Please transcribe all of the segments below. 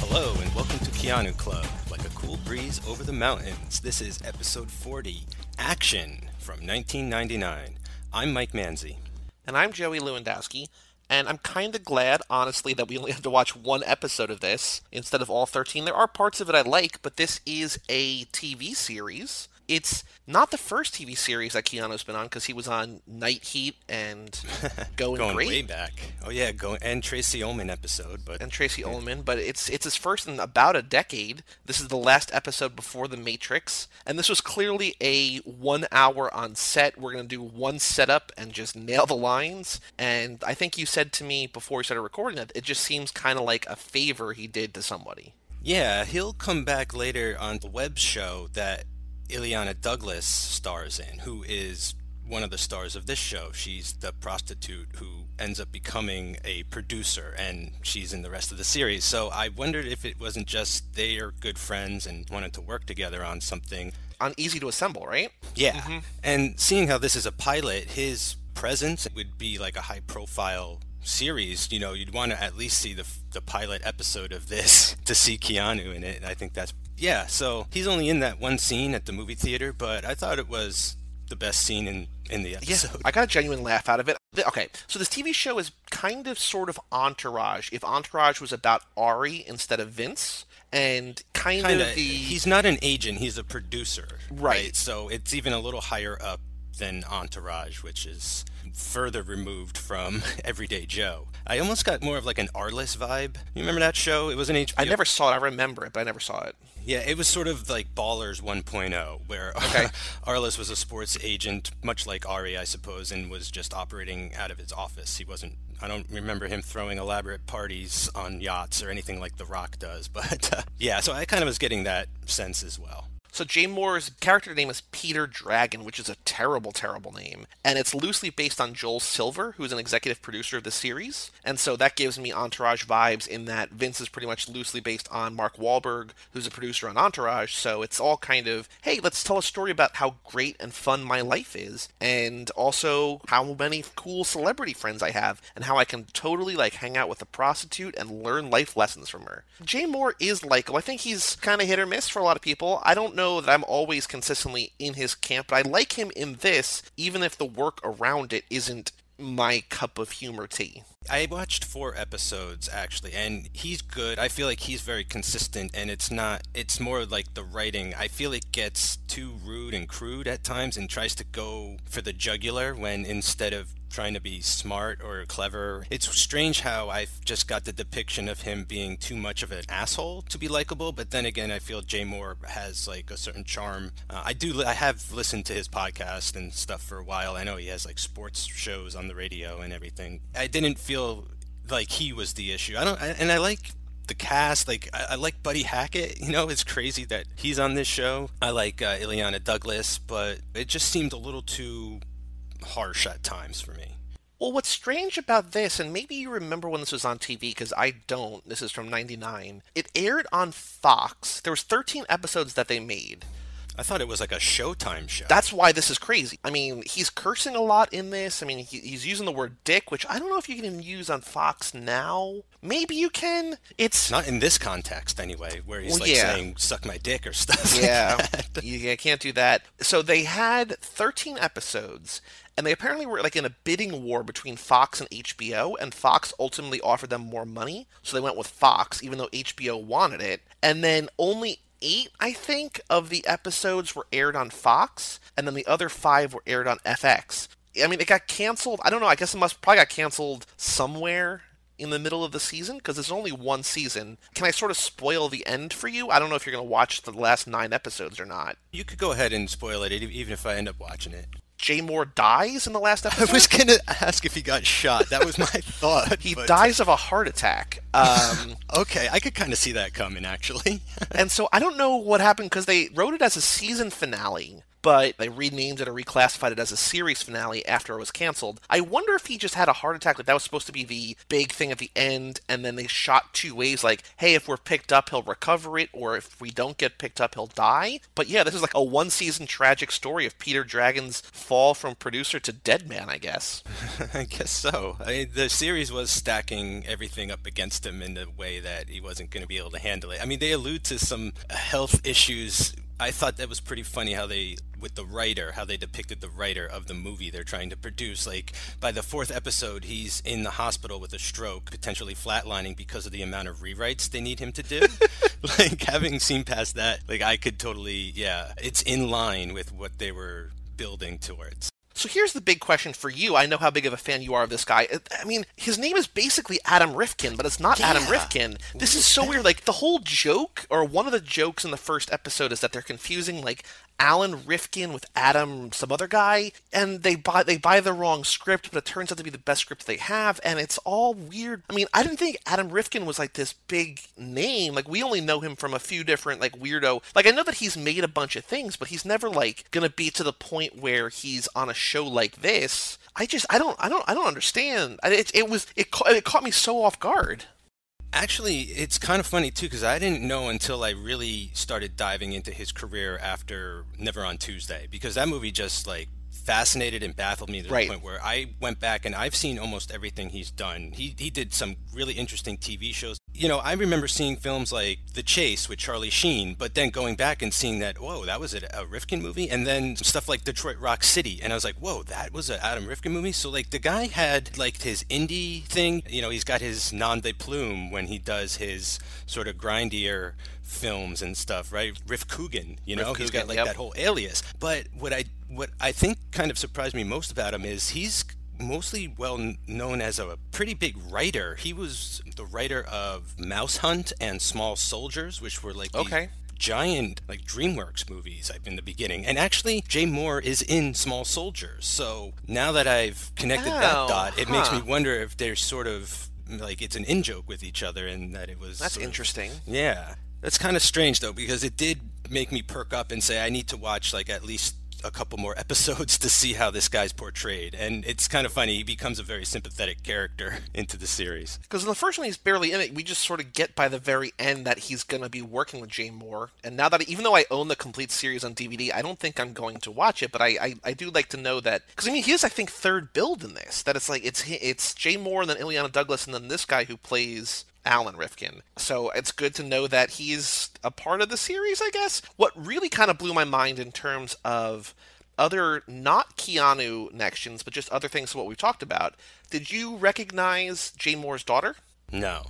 Hello and welcome to Keanu Club, like a cool breeze over the mountains. This is episode 40, Action, from 1999. I'm Mike Manzi. And I'm Joey Lewandowski, and I'm kind of glad, honestly, that we only have to watch one episode of this instead of all 13. There are parts of it I like, but this is a TV series. It's not the first TV series that Keanu's been on because he was on Night Heat and Going, Going Great way back. Oh yeah, go and Tracey Ullman episode, but and Tracey Ullman, but it's it's his first in about a decade. This is the last episode before The Matrix, and this was clearly a one hour on set. We're gonna do one setup and just nail the lines. And I think you said to me before we started recording that it just seems kind of like a favor he did to somebody. yeah, he'll come back later on the web show that Illeana Douglas stars in, who is one of the stars of this show. She's the prostitute who ends up becoming a producer, and she's in the rest of the series. So I wondered if it wasn't just they are good friends and wanted to work together on something. On Easy to Assemble, right? Yeah. Mm-hmm. And seeing how this is a pilot, his presence would be like a high profile series. You know, you'd want to at least see the, the pilot episode of this to see Keanu in it. And I think that's, yeah. So he's only in that one scene at the movie theater, but I thought it was the best scene in, in the Yeah, episode. I got a genuine laugh out of it. Okay, so this TV show is kind of sort of Entourage. If Entourage was about Ari instead of Vince, and kind Kinda, of the he's not an agent, he's a producer. Right. So it's even a little higher up than Entourage, which is further removed from Everyday Joe. I almost got more of like an Arliss vibe. You remember that show? It was an HBO. I never saw it. I remember it, but I never saw it. Yeah, it was sort of like Ballers 1.0, where Okay. Arliss was a sports agent, much like Ari, I suppose, and was just operating out of his office. He wasn't. I don't remember him throwing elaborate parties on yachts or anything like The Rock does, but uh, yeah. So I kind of was getting that sense as well. So Jay Mohr's character name is Peter Dragon, which is a terrible, terrible name, and it's loosely based on Joel Silver, who's an executive producer of the series, and so that gives me Entourage vibes in that Vince is pretty much loosely based on Mark Wahlberg, who's a producer on Entourage. So it's all kind of, hey, let's tell a story about how great and fun my life is, and also how many cool celebrity friends I have, and how I can totally like hang out with a prostitute and learn life lessons from her. Jay Mohr is likable. I think he's kind of hit or miss for a lot of people. I don't that I'm always consistently in his camp, but I like him in this, even if the work around it isn't my cup of humor tea. I watched four episodes actually, and he's good. I feel like he's very consistent, and it's not. It's more like the writing. I feel it gets too rude and crude at times, and tries to go for the jugular when instead of trying to be smart or clever. It's strange how I've just got the depiction of him being too much of an asshole to be likable, but then again, I feel Jay Mohr has like a certain charm. Uh, I do I have listened to his podcast and stuff for a while. I know he has like sports shows on the radio and everything. I didn't feel like he was the issue. I don't, I, and I like the cast. Like I, I like Buddy Hackett. You know, it's crazy that he's on this show. I like uh, Illeana Douglas, but it just seemed a little too harsh at times for me. Well, what's strange about this, and maybe you remember when this was on TV because I don't. This is from '99. It aired on Fox. There was 13 episodes that they made. I thought it was like a Showtime show. That's why this is crazy. I mean, he's cursing a lot in this. I mean, he, he's using the word dick, which I don't know if you can even use on Fox now. Maybe you can. It's not in this context anyway, where he's Well, like yeah. saying "suck my dick" or stuff. like yeah, that. you, you can't do that. So they had 13 episodes, and they apparently were like in a bidding war between Fox and HBO, and Fox ultimately offered them more money, so they went with Fox, even though HBO wanted it. And then only eight, I think, of the episodes were aired on Fox, and then the other five were aired on FX. I mean, it got canceled. I don't know. I guess it must probably got canceled somewhere in the middle of the season because there's only one season. Can I sort of spoil the end for you? I don't know if you're going to watch the last nine episodes or not. You could go ahead and spoil it, even if I end up watching it. Jay Mohr dies in the last episode? I was gonna ask if he got shot. That was my thought. he but- dies of a heart attack. Um, Okay, I could kind of see that coming, actually. and so I don't know what happened because they wrote it as a season finale. But they renamed it or reclassified it as a series finale after it was canceled. I wonder if he just had a heart attack. Like that was supposed to be the big thing at the end, and then they shot two ways. Like, hey, if we're picked up, he'll recover it, or if we don't get picked up, he'll die. But yeah, this is like a one season tragic story of Peter Dragon's fall from producer to dead man. I guess. I guess so. I mean, the series was stacking everything up against him in a way that he wasn't going to be able to handle it. I mean, they allude to some health issues I thought that was pretty funny how they, with the writer, how they depicted the writer of the movie they're trying to produce. Like by the fourth episode, he's in the hospital with a stroke, potentially flatlining because of the amount of rewrites they need him to do. like having seen past that, like I could totally, yeah, it's in line with what they were building towards. So here's the big question for you. I know how big of a fan you are of this guy. I mean, his name is basically Adam Rifkin, but it's not yeah. Adam Rifkin. This is so weird. Like the whole joke, or one of the jokes in the first episode, is that they're confusing like Alan Rifkin with Adam some other guy, and they buy they buy the wrong script, but it turns out to be the best script they have, and it's all weird. I mean, I didn't think Adam Rifkin was like this big name. Like we only know him from a few different like weirdo. Like I know that he's made a bunch of things, but he's never like gonna be to the point where he's on a show like this. I just I don't I don't I don't understand. It, it was it it caught me so off guard. Actually, it's kind of funny too because I didn't know until I really started diving into his career after Never on Tuesday because that movie just like fascinated and baffled me to right. the point where I went back and I've seen almost everything he's done. He he did some really interesting TV shows. You know, I remember seeing films like The Chase with Charlie Sheen, but then going back and seeing that, whoa, that was a, a Rifkin movie, and then stuff like Detroit Rock City, and I was like, whoa, that was an Adam Rifkin movie. So like the guy had like his indie thing. You know, he's got his nom de plume when he does his sort of grindier films and stuff, right? Rif Coogan, you know, Riff he's got like yep. that whole alias. But what I what I think kind of surprised me most about him is he's mostly well known as a pretty big writer. He was the writer of Mouse Hunt and Small Soldiers, which were like okay. giant like DreamWorks movies in the beginning. And actually, Jay Mohr is in Small Soldiers. So now that I've connected oh, that dot, it huh. makes me wonder if they're sort of like it's an in joke with each other and that it was. That's interesting. Of, yeah. That's kind of strange though, because it did make me perk up and say I need to watch like at least a couple more episodes to see how this guy's portrayed. And it's kind of funny. He becomes a very sympathetic character into the series. Because in the first one, he's barely in it. We just sort of get by the very end that he's going to be working with Jay Mohr. And now that, even though I own the complete series on DVD, I don't think I'm going to watch it. But I, I, I do like to know that. Because, I mean, he is, I think, third build in this. That it's like, it's, it's Jay Mohr and then Illeana Douglas and then this guy who plays Alan Rifkin. So it's good to know that he's a part of the series, I guess. What really kind of blew my mind in terms of other not Keanu connections, but just other things what we've talked about. Did you recognize Jane Moore's daughter? No.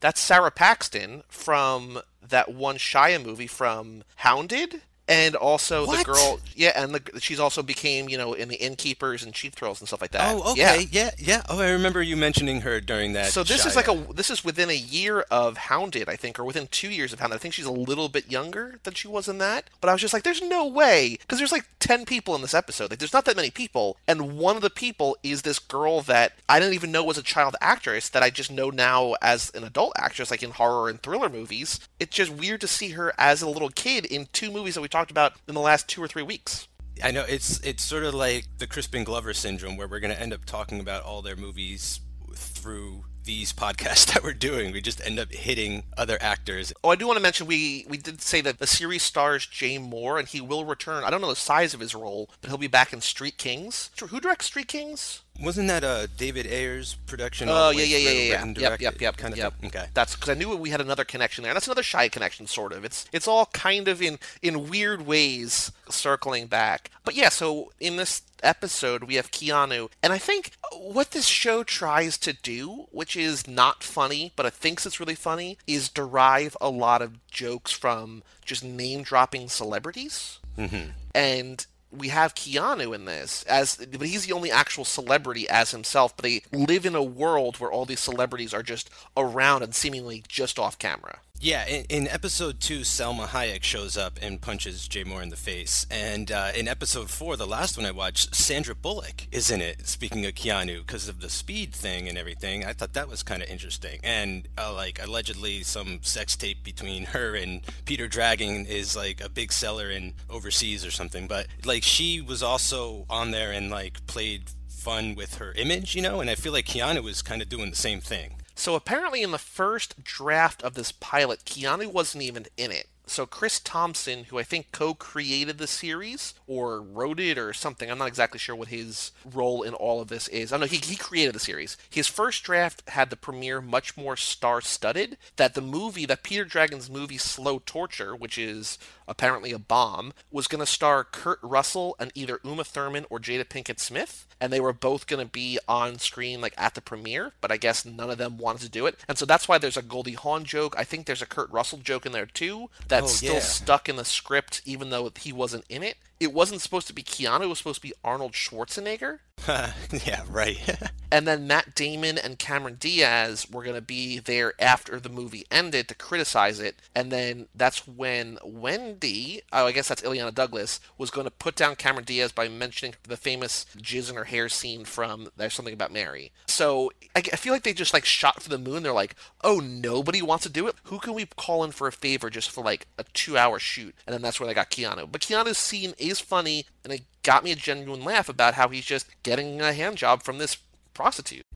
That's Sara Paxton from that one Shia movie from Hounded and also what? the girl yeah and the, she's also became you know in the innkeepers and Cheap Thrills and stuff like that. Oh okay. Yeah. yeah. Yeah oh i remember you mentioning her during that so this is like a this is within a year of hounded i think or within two years of hounded. I think she's a little bit younger than she was in that. But i was just like there's no way because there's like 10 people in this episode. Like there's not that many people. And one of the people is this girl that i didn't even know was a child actress that i just know now as an adult actress like in horror and thriller movies. It's just weird to see her as a little kid in two movies that we talked about in the last two or three weeks. I know it's it's sort of like the Crispin Glover syndrome, where we're going to end up talking about all their movies through these podcasts that we're doing. We just end up hitting other actors. Oh, I do want to mention we we did say that the series stars Jay Mohr, and he will return. I don't know the size of his role, but he'll be back in Street Kings. Who directs Street Kings? Wasn't that a David Ayer's production? Oh yeah, yeah, yeah, yeah, yeah. Yep, yep, yep. Kind of yep. Okay. That's because I knew we had another connection there. And that's another shy connection, sort of. It's it's all kind of in in weird ways circling back. But yeah, so in this episode we have Keanu, and I think what this show tries to do, which is not funny, but it thinks it's really funny, is derive a lot of jokes from just name dropping celebrities. Mm-hmm. And we have Keanu in this as but he's the only actual celebrity as himself but they live in a world where all these celebrities are just around and seemingly just off camera Yeah, in, in, episode two, Salma Hayek shows up and punches Jay Mohr in the face. And uh, in episode four, the last one I watched, Sandra Bullock is in it, speaking of Keanu, because of the speed thing and everything. I thought that was kind of interesting. And uh, like, allegedly, some sex tape between her and Peter Dragon is like a big seller in overseas or something. But like, she was also on there and like played fun with her image, you know? And I feel like Keanu was kind of doing the same thing. So apparently, in the first draft of this pilot, Keanu wasn't even in it. So Chris Thompson, who I think co-created the series or wrote it or something, I'm not exactly sure what his role in all of this is. I know he, he created the series. His first draft had the premiere much more star-studded. That the movie, that Peter Dragon's movie Slow Torture, which is apparently a bomb, was going to star Kurt Russell and either Uma Thurman or Jada Pinkett Smith, and they were both going to be on screen like at the premiere, but I guess none of them wanted to do it, and so that's why there's a Goldie Hawn joke. I think there's a Kurt Russell joke in there too that's oh, still stuck in the script, even though he wasn't in it it wasn't supposed to be Keanu, it was supposed to be Arnold Schwarzenegger. yeah, right. and then Matt Damon and Cameron Diaz were going to be there after the movie ended to criticize it. And then that's when Wendy, oh, I guess that's Illeana Douglas, was going to put down Cameron Diaz by mentioning the famous jizz in her hair scene from There's Something About Mary. So I, I feel like they just like shot for the moon. They're like, oh, nobody wants to do it? Who can we call in for a favor just for like a two hour shoot? And then that's where they got Keanu. But Keanu's scene is funny, and it got me a genuine laugh about how he's just getting a hand job from this prostitute.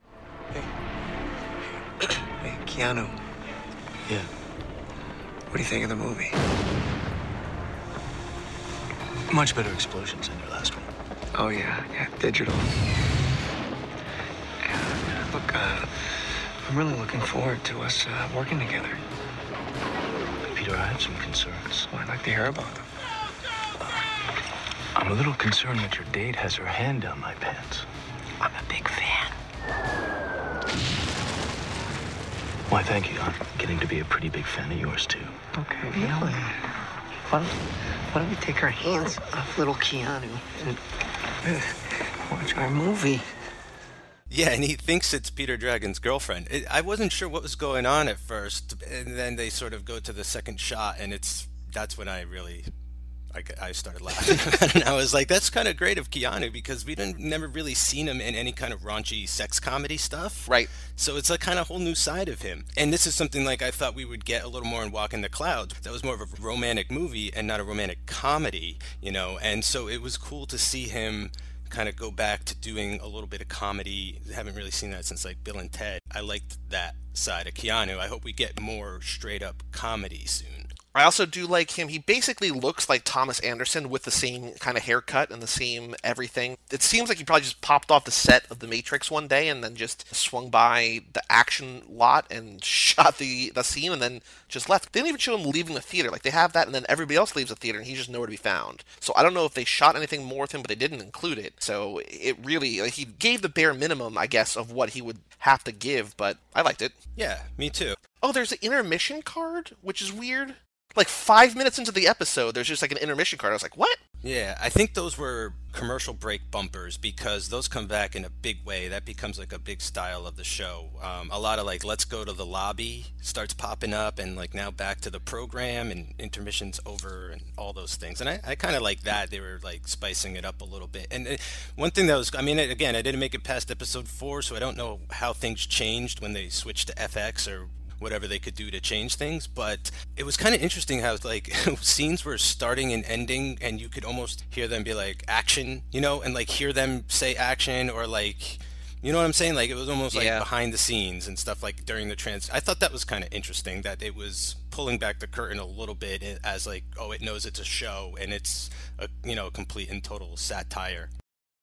Hey, hey, Keanu. Yeah. What do you think of the movie? Much better explosions than your last one. Oh yeah, yeah, digital. Yeah, look, uh, I'm really looking forward to us uh, working together. Peter, I have some concerns. Well, I'd like to hear about them. I'm a little concerned that your date has her hand down my pants. I'm a big fan. Why, thank you. I'm getting to be a pretty big fan of yours, too. Okay, really? Why don't, why don't we take our hands off little Keanu and uh, watch our movie? Yeah, and he thinks it's Peter Dragon's girlfriend. It, I wasn't sure what was going on at first, and then they sort of go to the second shot, and it's that's when I really I, I started laughing. and I was like, that's kind of great of Keanu because we didn't never really seen him in any kind of raunchy sex comedy stuff. Right. So it's a kind of whole new side of him. And this is something like I thought we would get a little more in Walk in the Clouds. That was more of a romantic movie and not a romantic comedy, you know. And so it was cool to see him kind of go back to doing a little bit of comedy. I haven't really seen that since like Bill and Ted. I liked that side of Keanu. I hope we get more straight up comedy soon. I also do like him. He basically looks like Thomas Anderson with the same kind of haircut and the same everything. It seems like he probably just popped off the set of The Matrix one day and then just swung by the action lot and shot the, the scene and then just left. They didn't even show him leaving the theater. Like they have that and then everybody else leaves the theater and he's just nowhere to be found. So I don't know if they shot anything more with him, but they didn't include it. So it really, like, he gave the bare minimum, I guess, of what he would have to give, but I liked it. Yeah, me too. Oh, there's an intermission card, which is weird like five minutes into the episode, there's just like an intermission card. I was like, what? Yeah, I think those were commercial break bumpers because those come back in a big way. That becomes like a big style of the show. Um, a lot of like, let's go to the lobby starts popping up, and like now back to the program, and intermissions over, and all those things. And I, I kind of like that. They were like spicing it up a little bit. And uh, one thing that was, I mean, again, I didn't make it past episode four, so I don't know how things changed when they switched to FX or whatever they could do to change things. But it was kind of interesting how like scenes were starting and ending, and you could almost hear them be like action, you know, and like hear them say action or like. You know what I'm saying? Like it was almost like yeah. behind the scenes and stuff like during the trans. I thought that was kind of interesting that it was pulling back the curtain a little bit eh, as like, oh, it knows it's a show and it's a you know complete and total satire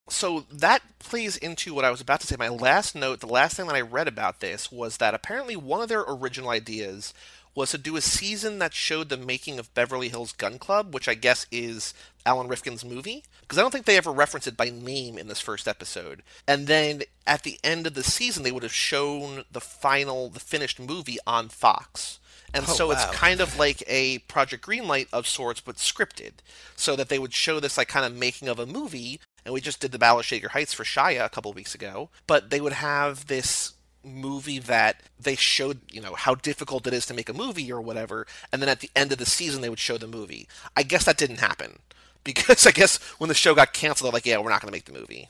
so that plays into what I was about to say. My last note, the last thing that I read about this was that apparently one of their original ideas was to do a season that showed the making of Beverly Hills Gun Club, which I guess is Alan Rifkin's movie. Because I don't think they ever reference it by name in this first episode. And then at the end of the season, they would have shown the final, the finished movie on Fox. And oh, so wow. it's kind of like a Project Greenlight of sorts, but scripted. So that they would show this like kind of making of a movie and we just did the Battle of Shaker Heights for Shia a couple weeks ago. But they would have this movie that they showed, you know, how difficult it is to make a movie or whatever, and then at the end of the season they would show the movie. I guess that didn't happen because I guess when the show got canceled, they're like, yeah, we're not going to make the movie.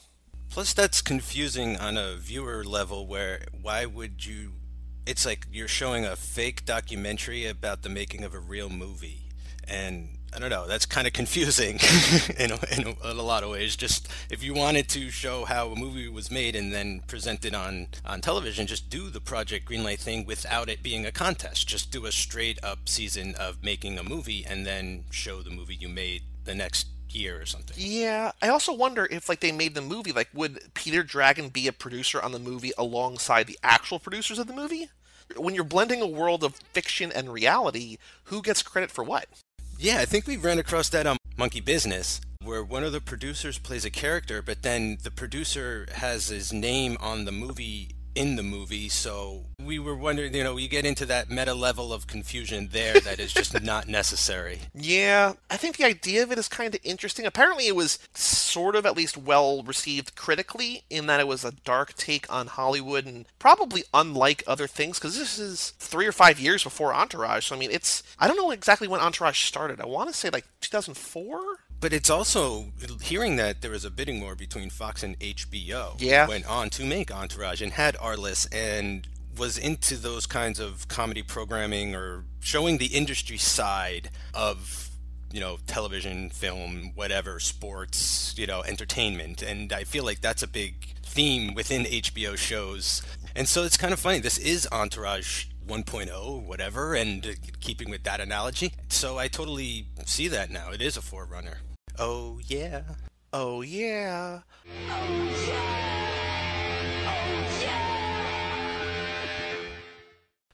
Plus, that's confusing on a viewer level where why would you? It's like you're showing a fake documentary about the making of a real movie. And I don't know, that's kind of confusing in, a, in, a, in, a, lot of ways. Just if you wanted to show how a movie was made and then present it on, on television, just do the Project Greenlight thing without it being a contest. Just do a straight up season of making a movie and then show the movie you made the next year or something. Yeah, I also wonder if like they made the movie, like would Peter Dragon be a producer on the movie alongside the actual producers of the movie? When you're blending a world of fiction and reality, who gets credit for what? Yeah, I think we ran across that on Monkey Business, where one of the producers plays a character, but then the producer has his name on the movie in the movie. So we were wondering, you know, you get into that meta level of confusion there that is just not necessary. Yeah, I think the idea of it is kind of interesting. Apparently, it was sort of at least well received critically in that it was a dark take on Hollywood and probably unlike other things because this is three or five years before Entourage. So, I mean, it's, I don't know exactly when Entourage started. I want to say like 2004? But it's also hearing that there was a bidding war between Fox and HBO. Yeah. Went on to make Entourage and had Arliss and was into those kinds of comedy programming or showing the industry side of you know television film whatever sports you know entertainment and i feel like that's a big theme within hbo shows and so it's kind of funny this is entourage 1.0 whatever and keeping with that analogy so i totally see that now it is a forerunner Oh yeah. Oh yeah. Oh yeah. Oh yeah.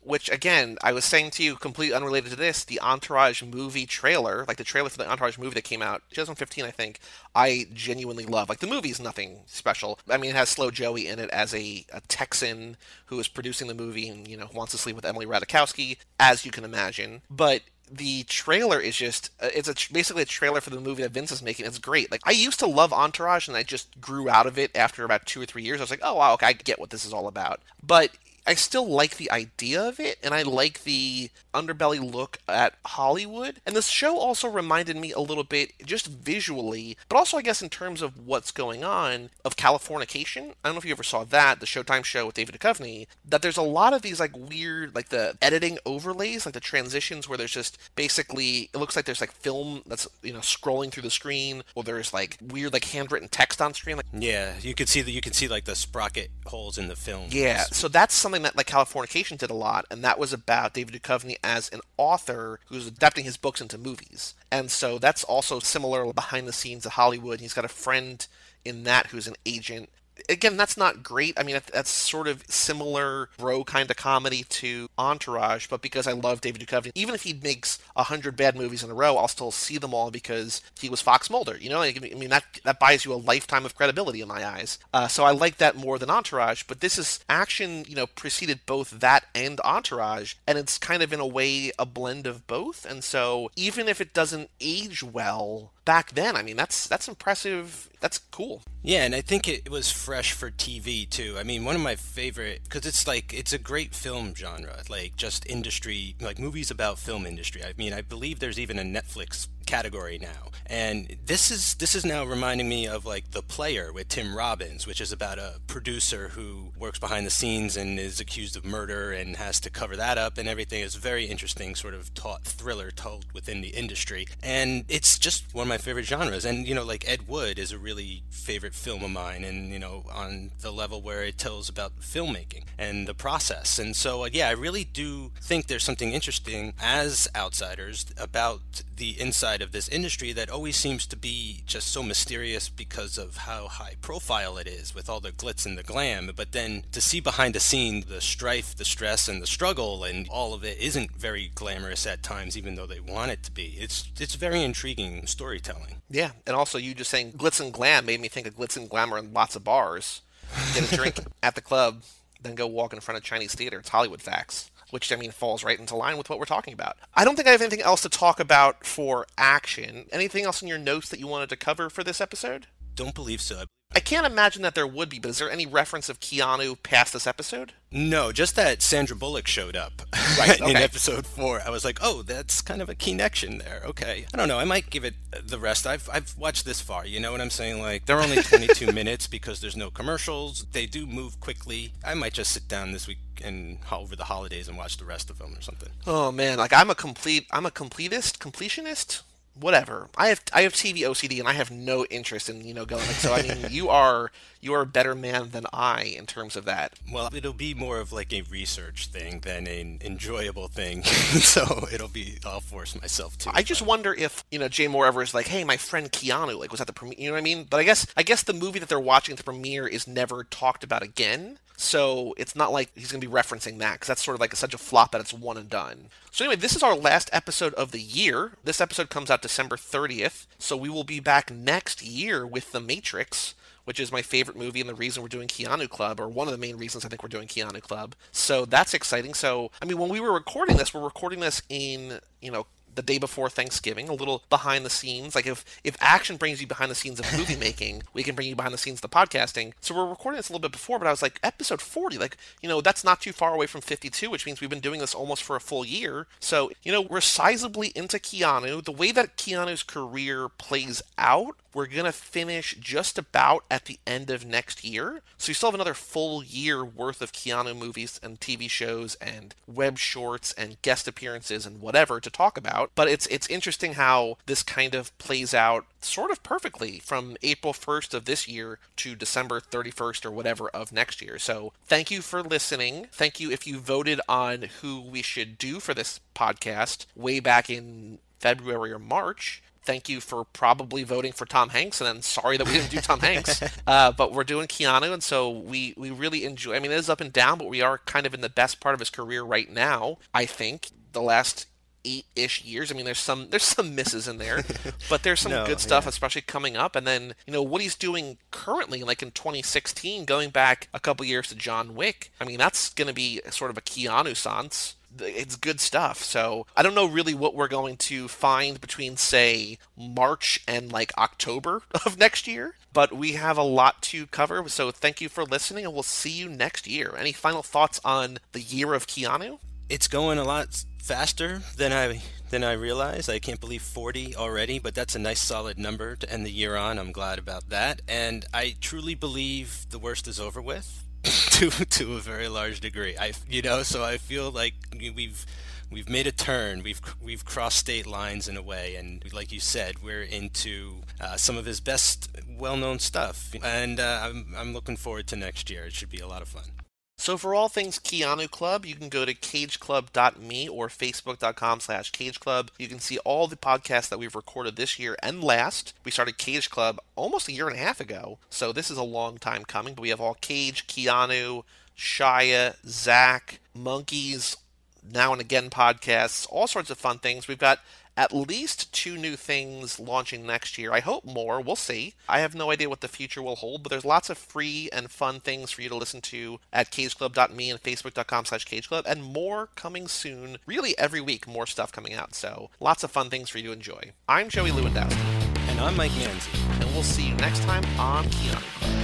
Which again, I was saying to you, completely unrelated to this, the Entourage movie trailer, like the trailer for the Entourage movie that came out 2015, I think, I genuinely love. Like the movie's nothing special. I mean, it has Slow Joey in it as a, a Texan who is producing the movie and you know wants to sleep with Emily Ratajkowski, as you can imagine. But the trailer is just uh, it's a basically a trailer for the movie that Vince is making. It's great. Like I used to love Entourage and I just grew out of it after about 2 or 3 years. I was like, "Oh wow, okay, I get what this is all about." But I still like the idea of it, and I like the underbelly look at Hollywood. And this show also reminded me a little bit, just visually, but also I guess in terms of what's going on, of Californication. I don't know if you ever saw that, the Showtime show with David Duchovny. That there's a lot of these like weird, like the editing overlays, like the transitions where there's just basically it looks like there's like film that's you know scrolling through the screen, or there's like weird like handwritten text on screen. Like yeah, you can see that you can see like the sprocket holes in the film. Yeah, so that's something something that like Californication did a lot, and that was about David Duchovny as an author who's adapting his books into movies. And so that's also similar behind the scenes of Hollywood. He's got a friend in that who's an agent again, that's not great. I mean, that's sort of similar bro kind of comedy to Entourage, but because I love David Duchovny, even if he makes a hundred bad movies in a row, I'll still see them all because he was Fox Mulder. You know, I mean that that buys you a lifetime of credibility in my eyes. Uh, so I like that more than Entourage. But this is action, you know, preceded both that and Entourage, and it's kind of in a way a blend of both. And so even if it doesn't age well, back then. I mean, that's that's impressive. That's cool. Yeah, and I think it was fresh for TV too. I mean, one of my favorite because it's like it's a great film genre, like just industry, like movies about film industry. I mean, I believe there's even a Netflix category now. And this is this is now reminding me of like The Player with Tim Robbins, which is about a producer who works behind the scenes and is accused of murder and has to cover that up and everything. It's very interesting sort of taut thriller told within the industry. And it's just one of my favorite genres. And you know, like Ed Wood is a really favorite film of mine and you know, on the level where it tells about filmmaking and the process. And so uh, yeah, I really do think there's something interesting as outsiders about the inside of this industry that always seems to be just so mysterious because of how high profile it is with all the glitz and the glam. But then to see behind the scene the strife, the stress, and the struggle, and all of it isn't very glamorous at times, even though they want it to be. It's it's very intriguing storytelling. Yeah, and also you just saying glitz and glam made me think of glitz and glamour and lots of bars. Get a drink at the club, then go walk in front of Chinese theater. It's Hollywood facts which I mean falls right into line with what we're talking about. I don't think I have anything else to talk about for action. Anything else in your notes that you wanted to cover for this episode? Don't believe so. I can't imagine that there would be, but is there any reference of Keanu past this episode? No, just that Sandra Bullock showed up Right, in episode four. I was like, oh, that's kind of a connection there. Okay, I don't know. I might give it the rest. I've I've watched this far. You know what I'm saying? Like they're only 22 minutes because there's no commercials. They do move quickly. I might just sit down this week and over the holidays and watch the rest of them or something. Oh man, like I'm a complete, I'm a completist, completionist, whatever. I have, I have TV OCD, and I have no interest in you know going. Like, so I mean, you are, you are a better man than I in terms of that. Well, it'll be more of like a research thing than an enjoyable thing. so it'll be. I'll force myself to. I just wonder if you know Jay Mohr ever is like, hey, my friend Keanu, like was at the premiere. You know what I mean? But I guess, I guess the movie that they're watching at the premiere is never talked about again. So it's not like he's going to be referencing that because that's sort of like such a flop that it's one and done. So anyway, this is our last episode of the year. This episode comes out December 30th, so we will be back next year with The Matrix, which is my favorite movie and the reason we're doing Keanu Club, or one of the main reasons I think we're doing Keanu Club. So that's exciting. So I mean, when we were recording this, we're recording this in you know the day before Thanksgiving, a little behind the scenes. Like if if action brings you behind the scenes of movie making, we can bring you behind the scenes of the podcasting. So we're recording this a little bit before, but I was like, episode 40, like, you know, that's not too far away from 52, which means we've been doing this almost for a full year. So, you know, we're sizably into Keanu. The way that Keanu's career plays out, we're going to finish just about at the end of next year. So you still have another full year worth of Keanu movies and TV shows and web shorts and guest appearances and whatever to talk about. But it's it's interesting how this kind of plays out sort of perfectly from April 1st of this year to December 31st or whatever of next year. So thank you for listening. Thank you if you voted on who we should do for this podcast way back in February or March thank you for probably voting for Tom Hanks, and then sorry that we didn't do Tom Hanks. Uh, but we're doing Keanu, and so we we really enjoy. I mean, it is up and down, but we are kind of in the best part of his career right now. I think the last eight-ish years. I mean, there's some there's some misses in there, but there's some No, good stuff, yeah. especially coming up. And then you know what he's doing currently, like in 2016, going back a couple years to John Wick. I mean, that's going to be sort of a Keanu sans it's good stuff. So I don't know really what we're going to find between, say, March and like October of next year, but we have a lot to cover. So thank you for listening, and we'll see you next year. Any final thoughts on the year of Keanu? it's going a lot faster than I than I realized. I can't believe 40 already, but that's a nice solid number to end the year on. I'm glad about that, and I truly believe the worst is over with to to a very large degree. I you know, so I feel like we've we've made a turn. We've we've crossed state lines in a way, and like you said, we're into uh, some of his best well-known stuff, and uh, I'm I'm looking forward to next year. It should be a lot of fun. So for all things Keanu Club, you can go to cageclub.me or facebook.com slash cageclub. You can see all the podcasts that we've recorded this year and last. We started Cage Club almost a year and a half ago, so this is a long time coming, but we have all Cage, Keanu, Shia, Zach, Monkeys, Now and Again podcasts, all sorts of fun things. We've got at least two new things launching next year. I hope more. We'll see. I have no idea what the future will hold, but there's lots of free and fun things for you to listen to at cageclub.me and facebook.com slash cageclub, and more coming soon. Really, every week, more stuff coming out. So, lots of fun things for you to enjoy. I'm Joey Lewandowski, And I'm Mike Manzi. and we'll see you next time on Keanu Club.